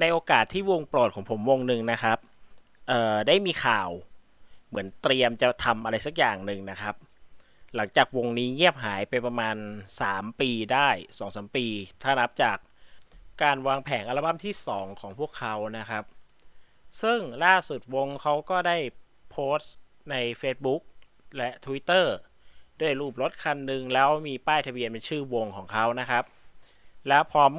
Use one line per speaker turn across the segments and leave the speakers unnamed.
ในโอกาสที่วงโปรดของผมวงหนึ่งนะครับ เอ่อ ได้มีข่าว เหมือนเตรียมจะทำอะไรสักอย่างหนึ่งนะครับ หลังจากวงนี้เงียบหายไปประมาณ 3 ปีได้ 2-3 ปี ถ้านับจากการวางแผงอัลบั้มที่ 2 ของพวกเขานะครับ ซึ่งล่าสุดวงเขาก็ได้โพสต์ใน Facebook และ Twitter ด้วยรูปรถคันหนึ่งแล้วมีป้ายทะเบียนเป็นชื่อวงของเขานะครับ แล้วพร้อม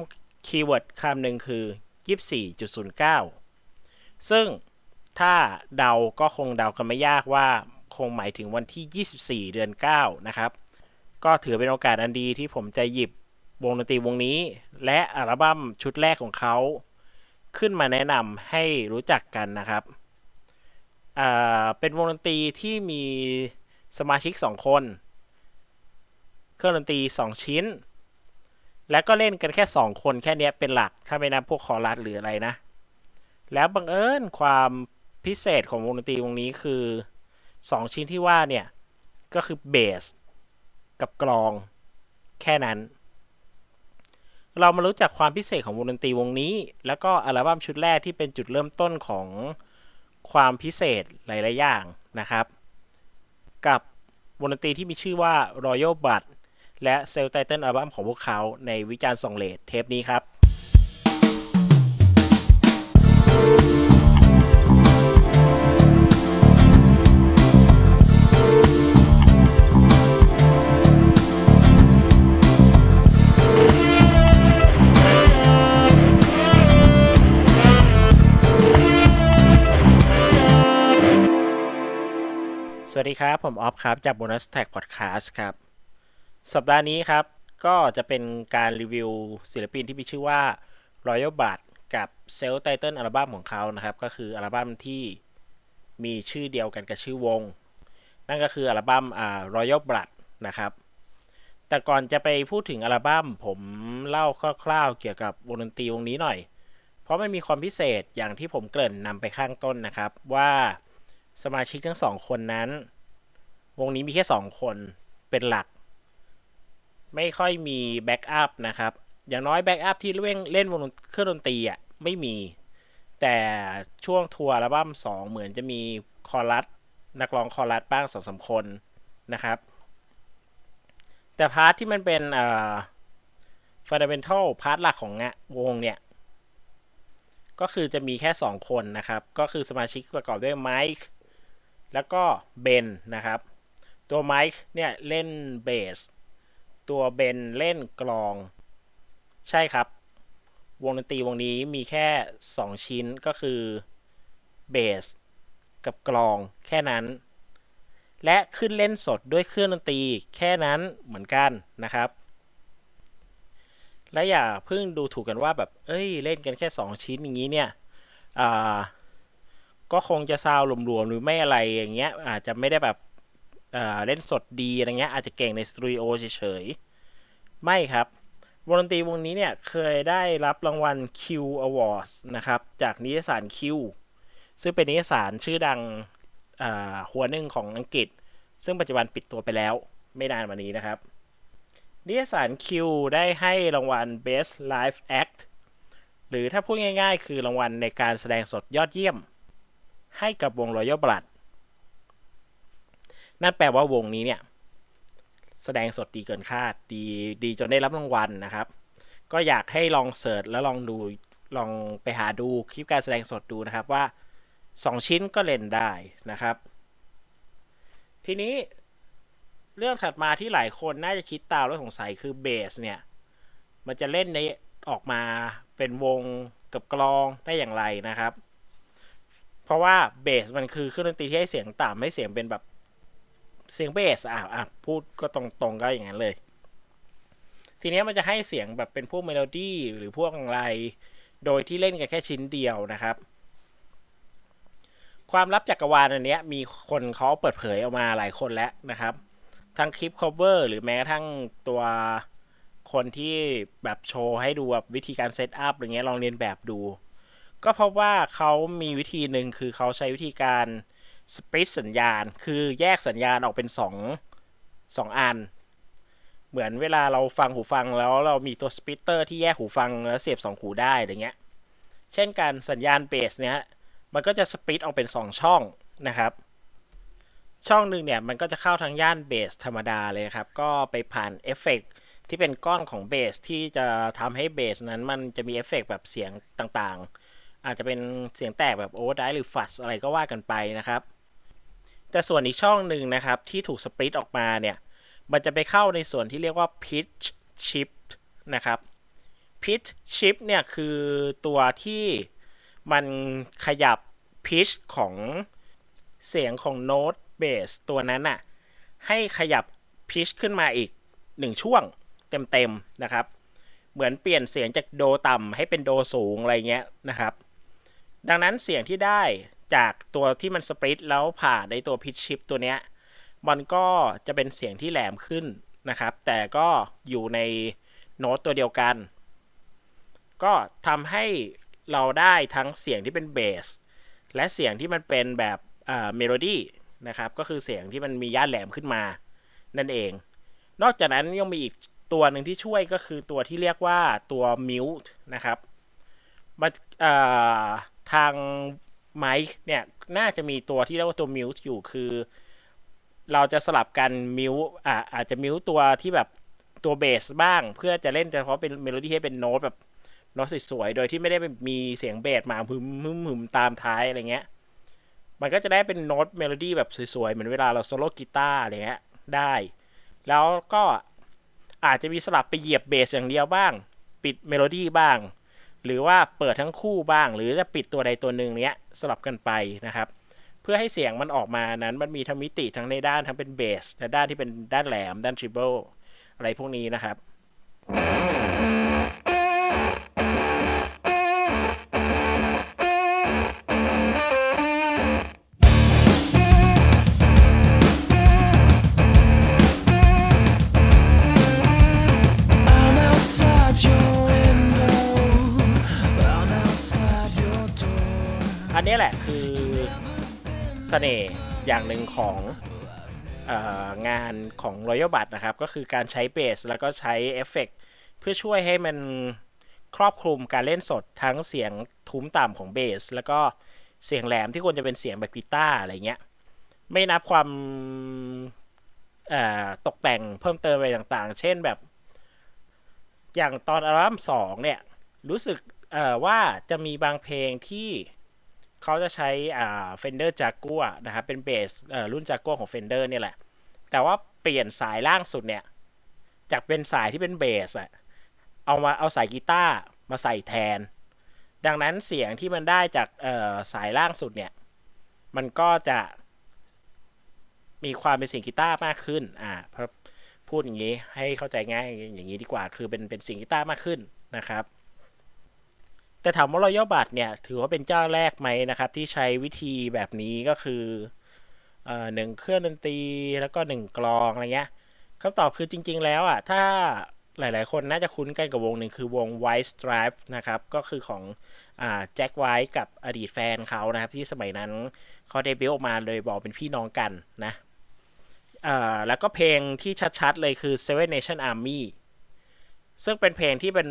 คีย์เวิร์ดคำหนึ่งคือ 24.09 ซึ่งถ้าเดาก็คงเดากันไม่ยากว่าคงหมายถึงวันที่ 24 เดือน 9 นะครับ ก็ถือเป็นโอกาสอันดีที่ผมจะหยิบวงดนตรีวงนี้ และอัลบั้มชุดแรกของเขา ขึ้นมาแนะนำให้รู้จักกันนะครับเป็นวงดนตรีที่มีสมาชิก 2 คน เครื่องดนตรี 2 ชิ้น และก็เล่นกันแค่2คนแค่นี้เป็นหลัก ถ้าไม่นับพวกคอรัสหรืออะไรนะ แล้วบังเอิญความพิเศษของวงดนตรีวงนี้คือ2ชิ้นที่ว่าเนี่ย ก็คือเบสกับกลองแค่นั้น เรามารู้จักความพิเศษของวงดนตรีวงนี้ แล้วก็อัลบั้มชุดแรกที่เป็นจุดเริ่มต้นของความพิเศษหลาย ๆ อย่างนะครับ กับวงดนตรีที่มีชื่อว่า Royal Blood และเซลไตเติลอัลบั้มของพวกเขาในวิจารณ์ส่งเลทเทปนี้ครับสวัสดีครับ ผมออฟครับ จาก Bonus Tag Podcast ครับ สัปดาห์นี้ครับ ก็จะเป็นการรีวิวศิลปินที่มีชื่อว่า Royal Blood กับ Self Title อัลบั้มของเขานะครับ ก็คืออัลบั้มที่มีชื่อเดียวกันกับชื่อวง นั่นก็คืออัลบั้มอ่า Royal Blood นะครับ แต่ก่อนจะไปพูดถึงอัลบั้มผมเล่าคร่าวๆเกี่ยวกับวงดนตรีวงนี้หน่อย เพราะมันมีความพิเศษอย่างที่ผมเกริ่นนำไปข้างต้นนะครับ ว่าสมาชิกทั้งสองคนนั้น วงนี้มีแค่สองคนเป็นหลัก ไม่ค่อยมี backup นะครับ อย่างน้อย backup ที่เล่นเล่นวงเครื่องดนตรีอะไม่มี แต่ช่วงทัวร์อัลบั้มสองเหมือนจะมีคอรัสนักร้องคอรัสบ้างสองสามคนนะครับ แต่ part ที่มันเป็นเอ่อ fundamental part หลักของวงเนี่ย ก็คือจะมีแค่ 2 คนนะครับ ก็คือสมาชิกประกอบด้วยไมค์แล้วก็เบนนะครับ ตัวไมค์เนี่ยเล่นเบส ตัวเบนเล่นกลอง ใช่ครับ วงดนตรีวงนี้มีแค่ 2 ชิ้นก็คือเบสกับกลองแค่นั้น และขึ้นเล่นสดด้วยเครื่องดนตรีแค่นั้นเหมือนกันนะครับ และอย่าเพิ่งดูถูกกันว่าแบบ เอ้ยเล่นกันแค่ 2 ชิ้นอย่างนี้เนี่ยอ่าก็คงจะซาวรวมๆหรือไม่อะไรอย่างเงี้ยอาจจะไม่ได้แบบ เล่นสดดีอะไรเงี้ยอาจจะเก่งในสตูดิโอเฉยๆ ไม่ครับ วงดนตรีวงนี้เนี่ยเคยได้รับรางวัล Q Awards นะครับ จากนิตยสาร Q ซึ่งเป็นนิตยสารชื่อดังอ่าหัวหนึ่งของอังกฤษ ซึ่งปัจจุบันปิดตัวไปแล้วไม่นานมานี้นะครับ นิตยสาร Q ได้ให้รางวัล Best Live Act หรือถ้าพูดง่ายๆ คือรางวัลในการแสดงสดยอดเยี่ยม ให้กับวง Royal Blood นั่นแปลว่าวงนี้เนี่ย แสดงสดดีเกินคาดดีดีจนได้รับรางวัลนะครับ ก็อยากให้ลองเสิร์ชแล้วลองดูลองไปหาดูคลิปการแสดงสดดูนะครับว่า 2 ชิ้นก็เล่นได้นะครับ ทีนี้เรื่องถัดมาที่หลายคนน่าจะคิดตามแล้วสงสัยคือเบสเนี่ย มันจะเล่นให้ออกมาเป็นวงกับกลองได้อย่างไรนะครับ เพราะว่าเบสมันคือเครื่องดนตรีที่ให้เสียงต่ำให้เสียงเป็นแบบ เสียงเบสอะอะพูดก็ตรงๆก็อย่างนั้นเลย ทีนี้มันจะให้เสียงแบบเป็นพวกเมโลดี้หรือพวกอะไร โดยที่เล่นกันแค่ชิ้นเดียวนะครับ ความลับจักรวาลอันนี้มีคนเขาเปิดเผยออกมาหลายคนแล้วนะครับ ทั้งคลิป cover หรือแม้กระทั่งตัวคนที่แบบโชว์ให้ดูแบบวิธีการเซตอัพอะไรเงี้ยลองเรียนแบบดู ก็เพราะว่าเขามีวิธีหนึ่งคือเขาใช้วิธีการ สปริตสัญญาณ คือแยกสัญญาณออกเป็นสองสองอัน เหมือนเวลาเราฟังหูฟังแล้วเรามีตัว splitter ที่แยกหูฟังแล้วเสียบสองหูได้อะไรเงี้ย เช่นกันสัญญาณเบสเนี้ยมันก็จะ split ออกเป็น2ช่องนะครับ ช่องหนึ่งเนี่ยมันก็จะเข้าทางย่านเบสธรรมดาเลยครับ ก็ไปผ่านเอฟเฟกต์ที่เป็นก้อนของเบสที่จะทำให้เบสนั้นมันจะมีเอฟเฟกต์แบบเสียงต่างๆ อาจจะเป็นเสียงแตกแบบ overdrive หรือ fuzz อะไรก็ว่ากันไปนะครับ แต่ส่วนอีกช่องหนึ่งนะครับ ที่ถูกสปริตออกมาเนี่ย มันจะไปเข้าในส่วนที่เรียกว่า pitch shift นะครับ pitch shift เนี่ยคือตัวที่มันขยับ pitch ของเสียงของโน้ตเบสตัวนั้นน่ะ ให้ขยับ pitch ขึ้นมาอีกหนึ่งช่วงเต็มๆนะครับ เหมือนเปลี่ยนเสียงจากโดต่ำให้เป็นโดสูงอะไรเงี้ยนะครับ ดังนั้นเสียงที่ได้ จากตัวที่มัน split แล้วผ่านในตัว pitch shift ตัวเนี้ย มันก็จะเป็นเสียงที่แหลมขึ้นนะครับ แต่ก็อยู่ในโน้ตตัวเดียวกัน ก็ทำให้เราได้ทั้งเสียงที่เป็นเบสและเสียงที่มันเป็นแบบเมโลดี้นะครับ ก็คือเสียงที่มันมีย่านแหลมขึ้นมา นั่นเอง นอกจากนั้นยังมีอีกตัวหนึ่งที่ช่วยก็คือตัวที่เรียกว่าตัว mute นะครับมาทาง ไมค์เนี่ยน่าจะมีตัวที่เรียกว่าตัว mute อยู่คือ เราจะสลับกัน mute อ่าอาจจะ mute ตัวที่แบบตัวเบสบ้าง เพื่อจะเล่นเฉพาะเป็นเมโลดี้ให้เป็นโน้ตแบบโน้ตสวยๆโดยที่ไม่ได้มีเสียงเบสมาพึมพึมพึมตามท้ายอะไรเงี้ย มันก็จะได้เป็นโน้ตเมโลดี้แบบสวยๆ เหมือนเวลาเราโซโล่กีตาร์อะไรเงี้ยได้ แล้วก็อาจจะมีสลับไปเหยียบเบสอย่างเดียวบ้าง ปิดเมโลดี้บ้าง หรือว่าเปิดทั้งคู่บ้าง หรือจะปิดตัวใดตัวหนึ่งเนี้ยสลับกันไปนะครับ เพื่อให้เสียงมันออกมานั้นมันมีทั้งมิติทั้งในด้านทั้งเป็นเบสและด้านที่เป็นด้านแหลม ด้าน treble อะไรพวกนี้นะครับ สน่ห์อย่างหนึ่งขององานของ Royal b u d นะครับ ก็คือการใช้เบสแล้วก็ใช้เอฟเฟกต์เพื่อช่วยให้มันครอบคลุมการเล่นสดทั้งเสียงทุ้มต่ำของเบส แล้วก็เสียงแหลมที่ควรจะเป็นเสียงแบบกีตาร์อะไรเงี้ย ไม่นับความตกแต่งเพิ่มเติมอะไรต่างๆ เช่นแบบ อย่างตอนอัลบั้มสองเนี่ย รู้สึกว่าจะมีบางเพลงที่ เขาจะใช้อ่า Fender Jaguar นะครับเป็นเบสรุ่น Jaguar ของ Fender เนี่ยแหละ แต่ว่าเปลี่ยนสายล่างสุดเนี่ย จากเป็นสายที่เป็นเบสอะเอามาเอาสายกีตาร์มาใส่แทน ดังนั้นเสียงที่มันได้จากสายล่างสุดเนี่ย มันก็จะมีความเป็นเสียงกีตาร์มากขึ้น อ่าพอพูดอย่างนี้ให้เข้าใจง่ายอย่างนี้ดีกว่า คือเป็นเป็นเสียงกีตาร์มากขึ้นนะครับ แต่ถามว่ารอยบัตเนี่ย ถือว่าเป็นเจ้าแรกไหมนะครับ ที่ใช้วิธีแบบนี้ก็คืออหนึ่งเครื่องดนตรีแล้วก็หนึ่งกลองอะไรเงี้ยคำตอบคือจริง ๆ แล้วอะถ้าหลาย ๆ คนน่าจะคุ้นกันกับวงหนึ่งคือวง White Stripe นะครับ ก็คือของแจ็คไวท์กับอดีตแฟนเขานะครับ ที่สมัยนั้นเขาเดบิวต์ออกมาเลยบอกเป็นพี่น้องกันนะแล้วก็เพลงที่ชัด ๆ เลยคือ Seven Nation Army ซึ่งเป็นเพลงที่เป็น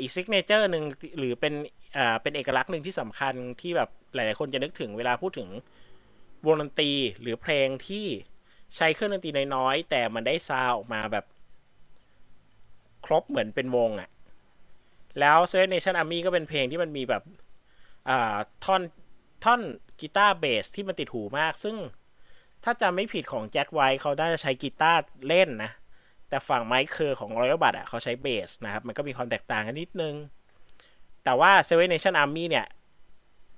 อีก signature หนึ่งหรือเป็นอ่าเป็นเอกลักษณ์หนึ่งที่สำคัญที่แบบหลาย ๆ คนจะนึกถึงเวลาพูดถึงวงดนตรีหรือเพลงที่ใช้เครื่องดนตรีน้อยๆแต่มันได้ซาวออกมาแบบ ครบเหมือนเป็นวงอะ่ะ แล้ว Seven Nation Army ก็เป็นเพลงที่มันมีแบบอ่าท่อนท่อนกีตาร์เบสที่มันติดหูมาก ซึ่งถ้าจำไม่ผิดของ Jack White เขาได้ใช้กีตาร์เล่นนะ แต่ฝั่ง Mike Kerr ของ Royal Blood อะเขาใช้เบสนะครับ มันก็มีความแตกต่างกันนิดนึง แต่ว่า Seven Nation Army เนี่ย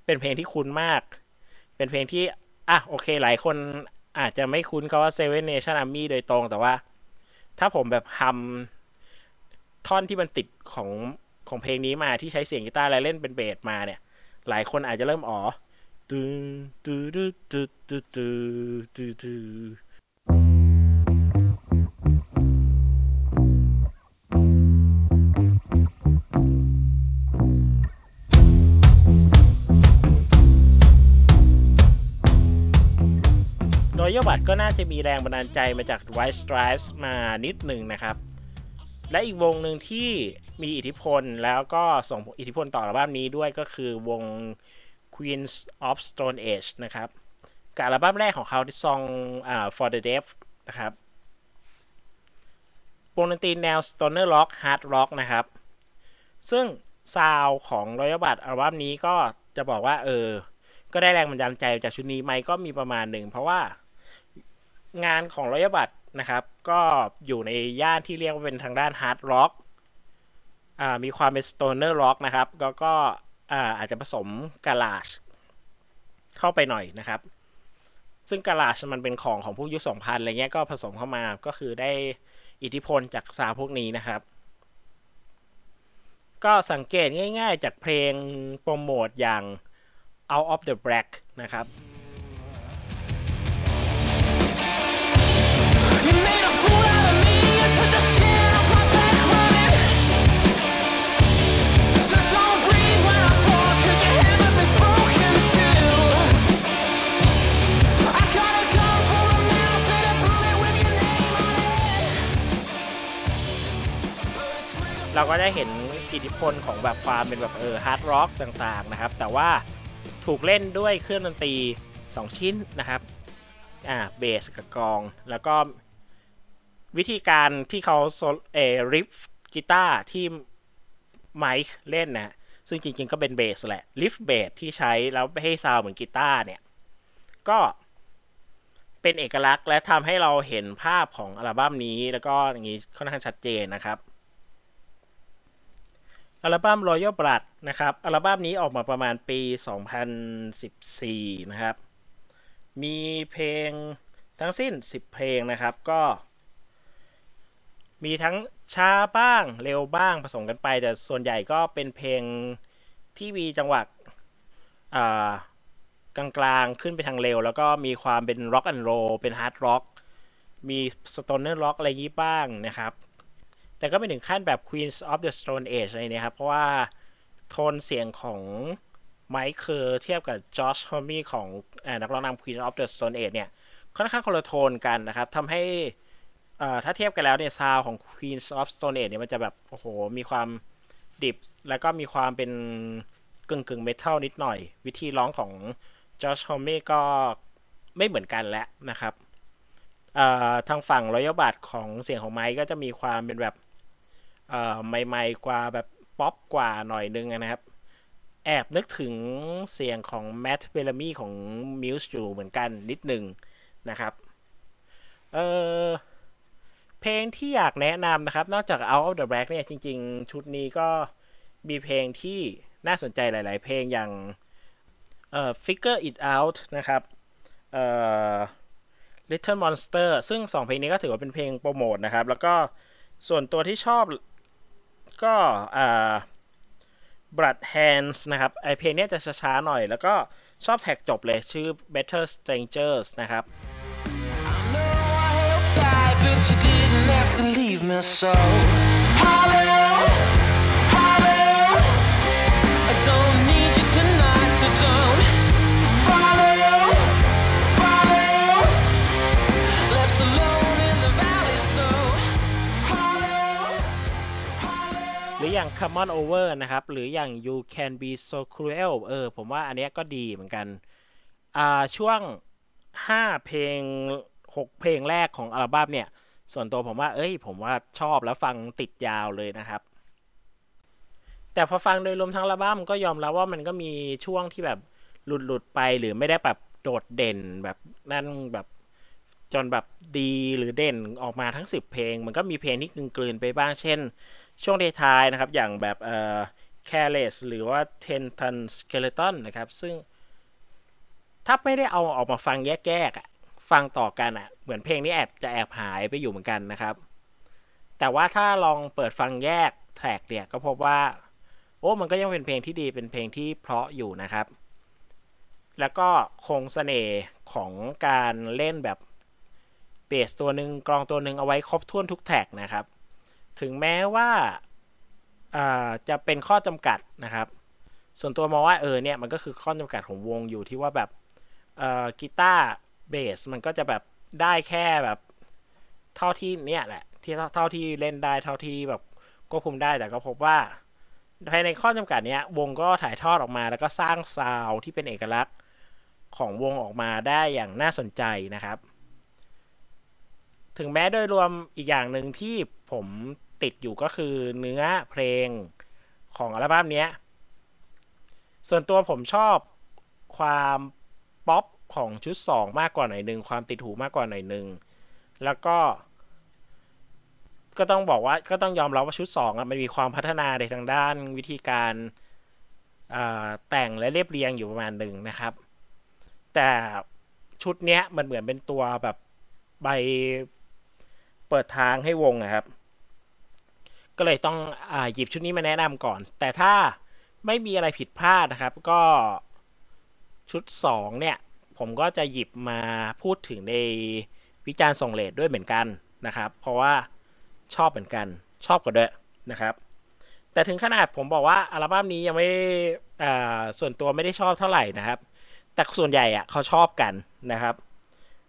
เป็นเพลงที่คุ้นมาก เป็นเพลงที่ อะ โอเค หลายคนอาจจะไม่คุ้นคำว่า Seven Nation Army โดยตรง แต่ว่า ถ้าผมแบบทำท่อนที่มันติดของของเพลงนี้มาที่ใช้เสียงกีตาร์และเล่นเป็นเบสมาเนี่ย หลายคนอาจจะเริ่มอ๋อตึงตึตึตึตึตึตึ โยบัตก็น่าจะมีแรงบันดาลใจมาจาก White Stripes มานิดหนึ่งนะครับ และอีกวงหนึ่งที่มีอิทธิพลแล้วก็ส่งอิทธิพลต่ออัลบั้มนี้ด้วยก็คือวง Queens of Stone Age นะครับกับอัลบั้มแรกของเขาที่ซองอ่า For the Deaf นะครับวงดนตรีแนว Stoner Rock Hard Rock นะครับ ซึ่งซาวของรอยบัตอัลบั้มนี้ก็จะบอกว่าเออ ก็ได้แรงบันดาลใจจากชุดนี้ไหมก็มีประมาณหนึ่ง เพราะว่า งานของ Royal Blood นะครับ ก็อยู่ในย่านที่เรียกว่าเป็นทางด้าน hard rock มีความเป็น stoner rock นะครับ ก็ก็อาอาจจะผสม garage เข้าไปหน่อยนะครับ ซึ่ง garage มันเป็นของของพวกยุค2000อะไรเงี้ยก็ผสมเข้ามาก็คือได้อิทธิพลจากซาพวกนี้นะครับ ก็สังเกตง่ายๆจากเพลงโปรโมทอย่าง Out of the Black นะครับ เราก็ได้เห็นอิทธิพลของแบบความเป็นแบบเออ hard rock ต่างๆนะครับ แต่ว่าถูกเล่นด้วยเครื่องดนตรี 2 ชิ้นนะครับอ่าเบสกับกลอง แล้วก็วิธีการที่เขาโซโล่เอ่อ riff กีตาร์ที่ไมค์เล่นนะซึ่งจริงๆก็เป็นเบสแหละ riff เบสที่ใช้แล้วให้ซาวเหมือนกีตาร์เนี่ย ก็เป็นเอกลักษณ์และทำให้เราเห็นภาพของอัลบั้มนี้ แล้วก็อย่างนี้ค่อนข้างชัดเจนนะครับ อัลบั้ม Royal Blood นะครับ อัลบั้มนี้ออกมาประมาณปี 2014 นะครับ มีเพลงทั้งสิ้น 10 เพลงนะครับ ก็ มีทั้งช้าบ้างเร็วบ้างผสมกันไป แต่ส่วนใหญ่ก็เป็นเพลงที่มีจังหวะอ่ากลางๆ ขึ้นไปทางเร็ว แล้วก็มีความเป็น rock and roll เป็น hard rock มี stoner rock อะไรยี่บ้างนะครับ แต่ก็ไม่ถึงขั้นแบบ Queens of the Stone Age อะไรเนี่ยครับ เพราะว่าโทนเสียงของ Mike Kerr เทียบกับ Josh Homme ของอนักร้องนำ Queens of the Stone Age เนี่ย ค่อนข้างคนละโทนกันนะครับทำให้ถ้าเทียบกันแล้วเนี่ยซาวของ Queens of Stone Age เนี่ยมันจะแบบ โอ้โห มีความดิบ แล้วก็มีความเป็นกึ่งกึ่ง metal นิดหน่อย วิธีร้องของ Josh Homme ก็ไม่เหมือนกันแล้วนะครับ ทางฝั่ง Royal Blood ของเสียงของไมค์ก็จะมีความเป็นแบบใหม่ๆกว่าแบบป๊อปกว่าหน่อยนึงนะครับ แอบนึกถึงเสียงของแม t เบลามีของ Muse อยู่เหมือนกันนิดหนึ่งนะครับเออเพลงที่อยากแนะนำนะครับ นอกจาก Out of the Black เนี่ยจริง ๆ ชุดนี้ก็มีเพลงที่น่าสนใจหลาย ๆ เพลงอย่างเอ่อ Figure It Out นะครับเอ่อ Little Monster ซึ่งสองเพลงนี้ก็ถือว่าเป็นเพลงโปรโมทนะครับ แล้วก็ส่วนตัวที่ชอบก็อ่า Blood Hands นะครับ ไอเพลงนี้จะช้าๆหน่อย แล้วก็ชอบแท็กจบเลยชื่อ Better Strangers นะครับ
I know I held tight, but you didn't have to leave me so. Hollow,
อย่าง Come on over นะครับ หรืออย่าง You can be so cruel เออ ผมว่าอันเนี้ยก็ดีเหมือนกัน อ่า ช่วง 5 เพลง 6 เพลงแรกของอัลบั้มเนี่ย ส่วนตัวผมว่า เอ้ย ผมว่าชอบแล้วฟังติดยาวเลยนะครับ แต่พอฟังโดยรวมทั้งอัลบั้มก็ยอมรับว่ามันก็มีช่วงที่แบบหลุดหลุดไปหรือไม่ได้แบบโดดเด่นแบบนั่นแบบจนแบบดีหรือเด่นออกมาทั้ง 10 เพลง มันก็มีเพลงที่กลืนๆไปบ้างเช่น ช่วงท้ายนะครับ อย่างแบบเอ่อ careless หรือว่า ten ton skeleton นะครับ ซึ่ง ถ้าไม่ได้เอาออกมาฟังแยกๆอะฟังต่อกันอะ เหมือนเพลงนี้แอบจะแอบหายไปอยู่เหมือนกันนะครับ แต่ว่าถ้าลองเปิดฟังแยกแทร็กเนี่ยก็พบว่า โอ้มันก็ยังเป็นเพลงที่ดีเป็นเพลงที่เพราะอยู่นะครับ แล้วก็คงเสน่ห์ของการเล่นแบบเบสตัวหนึ่งกลองตัวหนึ่งเอาไว้ครบถ้วนทุกแท็กนะครับ ถึงแม้ว่าจะเป็นข้อจำกัดนะครับ ส่วนตัวมองว่าเออเนี่ยมันก็คือข้อจำกัดของวงอยู่ที่ว่าแบบเอ่อกีตาร์เบสมันก็จะแบบได้แค่แบบเท่าที่เนี่ยแหละที่เท่าเท่าที่เล่นได้เท่าที่แบบควบคุมได้แต่ก็พบว่าภายในข้อจำกัดเนี้ยวงก็ถ่ายทอดออกมาแล้วก็สร้าง sound ที่เป็นเอกลักษณ์ของวงออกมาได้อย่างน่าสนใจนะครับ ถึงแม้โดยรวมอีกอย่างหนึ่งที่ผม ติดอยู่ก็คือเนื้อเพลงของอัลบั้มนี้ ส่วนตัวผมชอบความป๊อปของชุด 2 มากกว่าหน่อยหนึ่งความติดหูมากกว่าหน่อยหนึ่งแล้วก็ ก็ต้องบอกว่าก็ต้องยอมรับว่าชุด 2อะมันมีความพัฒนาในทางด้านวิธีการแต่งและเรียบเรียงอยู่ประมาณหนึ่งนะครับ แต่ชุดเนี้ยมันเหมือนเป็นตัวแบบใบเปิดทางให้วงอะครับ ก็เลยต้องอหยิบชุดนี้มาแนะนำก่อน แต่ถ้าไม่มีอะไรผิดพลาดนะครับ ก็ชุด 2 เนี่ย ผมก็จะหยิบมาพูดถึงในวิจารณ์ส่งเลทด้วยเหมือนกันนะครับ เพราะว่าชอบเหมือนกันชอบกว่าด้วยนะครับ แต่ถึงขนาดผมบอกว่าอัลบั้มนี้ยังไม่ส่วนตัวไม่ได้ชอบเท่าไหร่นะครับ แต่ส่วนใหญ่อะเขาชอบกันนะครับ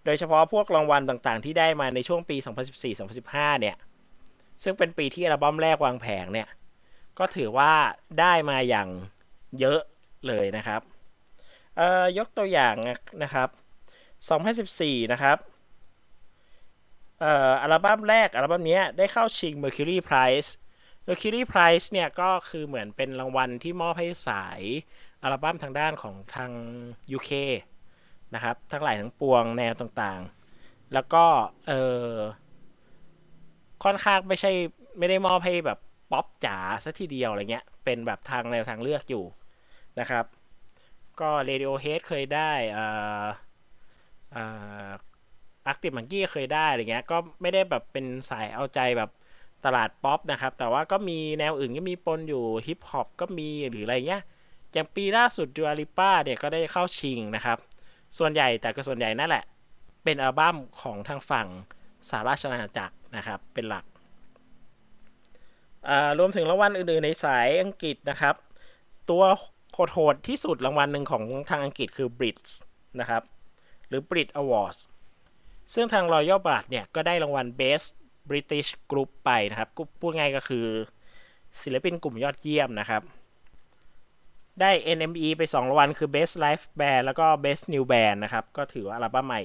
โดยเฉพาะพวกรางวัลต่างๆ ที่ได้มาในช่วงปี 2014-2015 เนี่ย ซึ่งเป็นปีที่อัลบั้มแรกวางแผงเนี่ย ก็ถือว่าได้มาอย่างเยอะเลยนะครับเอ่อยกตัวอย่างนะครับ 2014 นะครับเอ่ออัลบั้มแรกอัลบั้มนี้ได้เข้าชิง Mercury Prize Mercury Prize เนี่ยก็คือเหมือนเป็นรางวัลที่มอบให้สายอัลบั้มทางด้านของทาง UK นะครับ ทั้งหลายทั้งปวงแนวต่างๆ แล้วก็เออ ค่อนข้างไม่ใช่ไม่ได้มอบให้แบบป๊อปจ๋าซะทีเดียวอะไรเงี้ย เป็นแบบทางแนวทางเลือกอยู่นะครับ ก็ Radiohead เคยได้อ่าอ่า Arctic Monkeys เคยได้อะไรเงี้ย ก็ไม่ได้แบบเป็นสายเอาใจแบบตลาดป๊อปนะครับ แต่ว่าก็มีแนวอื่นก็มีปนอยู่ฮิปฮอปก็มีหรืออะไรเงี้ย อย่างปีล่าสุด Dua Lipa เนี่ยก็ได้เข้าชิงนะครับ ส่วนใหญ่แต่ก็ส่วนใหญ่นั่นแหละ เป็นอัลบั้มของทางฝั่งสหราชอาณาจักร นะครับ เป็นหลัก รวมถึงรางวัลอื่น ๆ ในสายอังกฤษนะครับ ตัวโหดที่สุดรางวัลหนึ่งของทางอังกฤษคือ Brits นะครับ หรือ Brit Awards ซึ่งทาง Royal Blood เนี่ย ก็ได้รางวัล Best British Group ไปนะครับก็พูดง่ายก็คือ ศิลปินกลุ่มยอดเยี่ยมนะครับ ได้ NME ไป 2รางวัลคือ Best Live Band แล้วก็ Best New Band นะครับ ก็ถือว่าอัลบั้มใหม่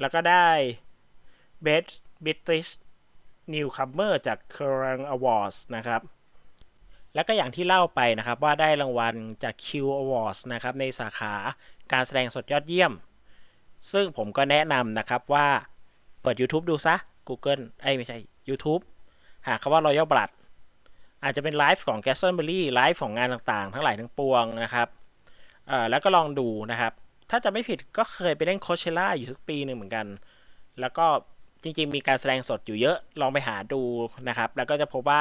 แล้วก็ได้ Best British Newcomer จาก Kerrang Awards นะครับ แล้วก็อย่างที่เล่าไปนะครับว่าได้รางวัลจาก Q Awards นะครับในสาขาการแสดงสดยอดเยี่ยม ซึ่งผมก็แนะนำนะครับว่าเปิด YouTube ดูซะ Google ไอ้ไม่ใช่ YouTube หาคำว่า Royal Blood อาจจะเป็นไลฟ์ของ g a s t o n b e r r y ไลฟ์ของงานต่างๆ ทั้งหลายทั้งปวงนะครับแล้วก็ลองดูนะครับ ถ้าจะไม่ผิดก็เคยไปเล่นโคเชล่าอยู่ทุกปีหนึ่งเหมือนกัน แล้วก็ จริง ๆ มีการแสดงสดอยู่เยอะลองไปหาดูนะครับ แล้วก็จะพบว่า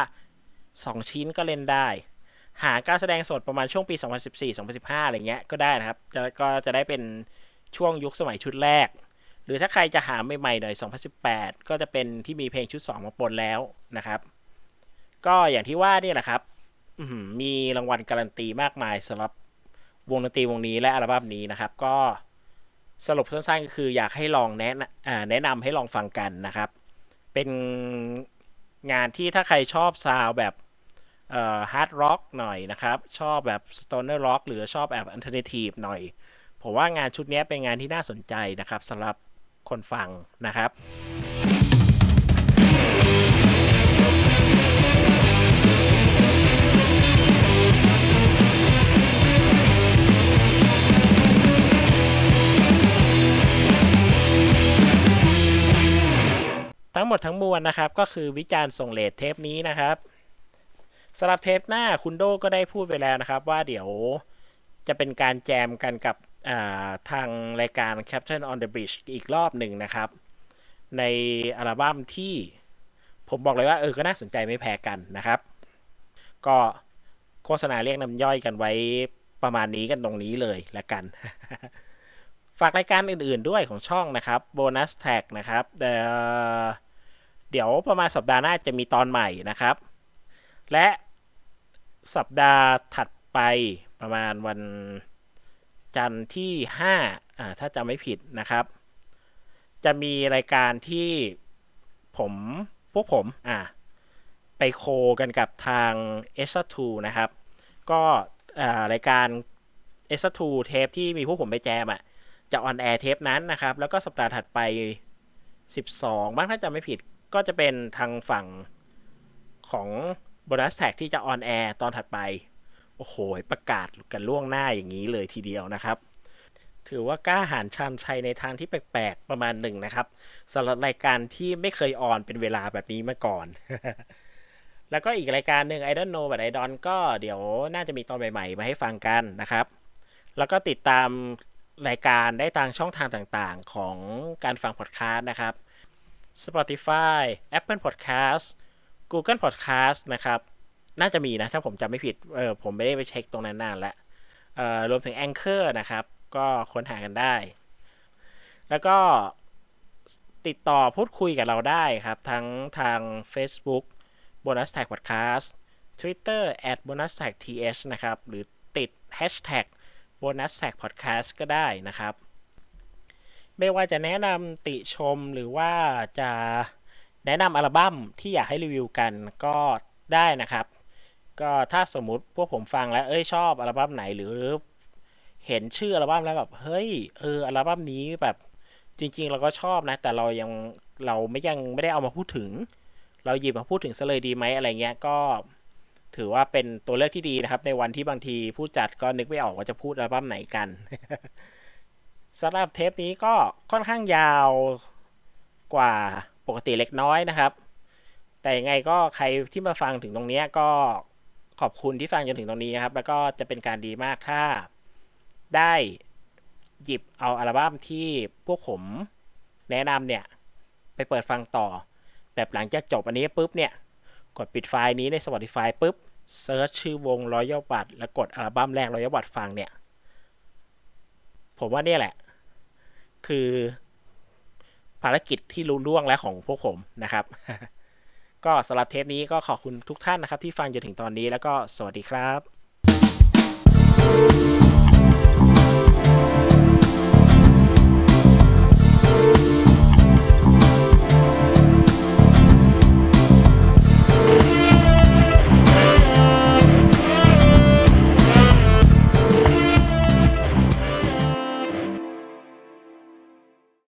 2 ชิ้นก็เล่นได้ หาการแสดงสดประมาณช่วงปี 2014-2015 อะไรเงี้ยก็ได้นะครับจะก็จะได้เป็นช่วงยุคสมัยชุดแรก หรือถ้าใครจะหาใหม่ๆหน่อย 2018 ก็จะเป็นที่มีเพลงชุด 2 มาปนแล้วนะครับ ก็อย่างที่ว่านี่แหละครับมีรางวัลการันตีมากมายสำหรับวงดนตรีวงนี้และอัลบั้มนี้นะครับ ก็ สรุปสั้นๆก็คืออยากให้ลองแนะนำอ่าแนะนำให้ลองฟังกันนะครับ เป็นงานที่ถ้าใครชอบ sound แบบ hard rock หน่อยนะครับ ชอบแบบ stoner rock หรือชอบแบบ alternative หน่อย ผมว่างานชุดนี้เป็นงานที่น่าสนใจนะครับสำหรับคนฟังนะครับ ทั้งหมดทั้งมวลนะครับ ก็คือวิจารณ์ส่งเลทเทปนี้นะครับสำหรับเทปหน้าคุณโดก็ได้พูดไปแล้วนะครับ ว่าเดี๋ยวจะเป็นการแจมกันกับาทางรายการ Captain on the Bridge อีกรอบหนึ่งนะครับ ในอัลบั้มที่ผมบอกเลยว่าเออก็น่าสนใจไม่แพ้กันนะครับ ก็โฆษณาเรียกน้ำย่อยกันไว้ประมาณนี้กันตรงนี้เลยละกัน ฝากรายการอื่นๆด้วยของช่องนะครับโบนัสแท็กนะครับเอ่อ เดี๋ยวประมาณสัปดาห์หน้าจะมีตอนใหม่นะครับ และสัปดาห์ถัดไปประมาณวันจันทร์ที่5อ่าถ้าจำไม่ผิดนะครับ จะมีรายการที่ผมพวกผมอ่าไปโคกันกับทาง s 2นะครับ ก็อ่ารายการ s 2เทปที่มีพวกผมไปแจมอะ จะ on air เทปนั้นนะครับ แล้วก็สัปดาห์ถัดไป 12 มั้งถ้าจำไม่ผิด ก็จะเป็นทางฝั่งของ Bonus Track ที่จะ on air ตอนถัดไป โอ้โห ประกาศกันล่วงหน้าอย่างนี้เลยทีเดียวนะครับ ถือว่ากล้าหาญชาญชัยในทางที่แปลกๆ ประมาณหนึ่งนะครับสำหรับรายการที่ไม่เคย on เป็นเวลาแบบนี้มาก่อน แล้วก็อีกรายการหนึ่ง I don't know but I don't ก็เดี๋ยวน่าจะมีตอนใหม่ๆ มาให้ฟังกันนะครับ แล้วก็ติดตามรายการได้ทางช่องทางต่างๆ ของการฟังพอดแคสต์นะครับ Spotify Apple Podcast Google Podcast นะครับ น่าจะมีนะ ถ้าผมจำไม่ผิด เออผมไม่ได้ไปเช็คตรงนั้นนานแล้วเออรวมถึง Anchor นะครับ ก็ค้นหากันได้ แล้วก็ติดต่อพูดคุยกับเราได้ครับ ทั้งทาง Facebook Bonus Tag Podcast Twitter at bonus tag th นะครับ หรือติด hashtag bonus tag podcast ก็ได้นะครับ ไม่ว่าจะแนะนำติชมหรือว่าจะแนะนำอัลบั้มที่อยากให้รีวิวกันก็ได้นะครับ ก็ถ้าสมมติพวกผมฟังแล้วเอ้ยชอบอัลบั้มไหนหรือเห็นชื่ออัลบั้มแล้วแบบเฮ้ยเอออัลบั้มนี้แบบจริง ๆ เราก็ชอบนะ แต่เรายังเราไม่ยังไม่ได้เอามาพูดถึง เราหยิบมาพูดถึงซะเลยดีไหมอะไรเงี้ยก็ถือว่าเป็นตัวเลือกที่ดีนะครับ ในวันที่บางทีผู้จัดก็นึกไม่ออกว่าจะพูดอัลบั้มไหนกัน สำหรับเทปนี้ก็ค่อนข้างยาวกว่าปกติเล็กน้อยนะครับ แต่ยังไงก็ใครที่มาฟังถึงตรงนี้ก็ขอบคุณที่ฟังจนถึงตรงนี้นะครับ แล้วก็จะเป็นการดีมากถ้าได้หยิบเอาอัลบั้มที่พวกผมแนะนำเนี่ย ไปเปิดฟังต่อ แบบหลังจากจบอันนี้ปุ๊บเนี่ย กดปิดไฟล์นี้ใน Spotify ปุ๊บ search ชื่อวง Royal Blood แล้วกดอัลบั้มแรก Royal b u d ฟังเนี่ย ผมว่าเนี่ยแหละ คือภารกิจที่ลุล่วงแล้วของพวกผมนะครับ ก็สำหรับเทปนี้ก็ขอบคุณทุกท่านนะครับ ที่ฟังจนถึงตอนนี้แล้วก็สวัสดีครับ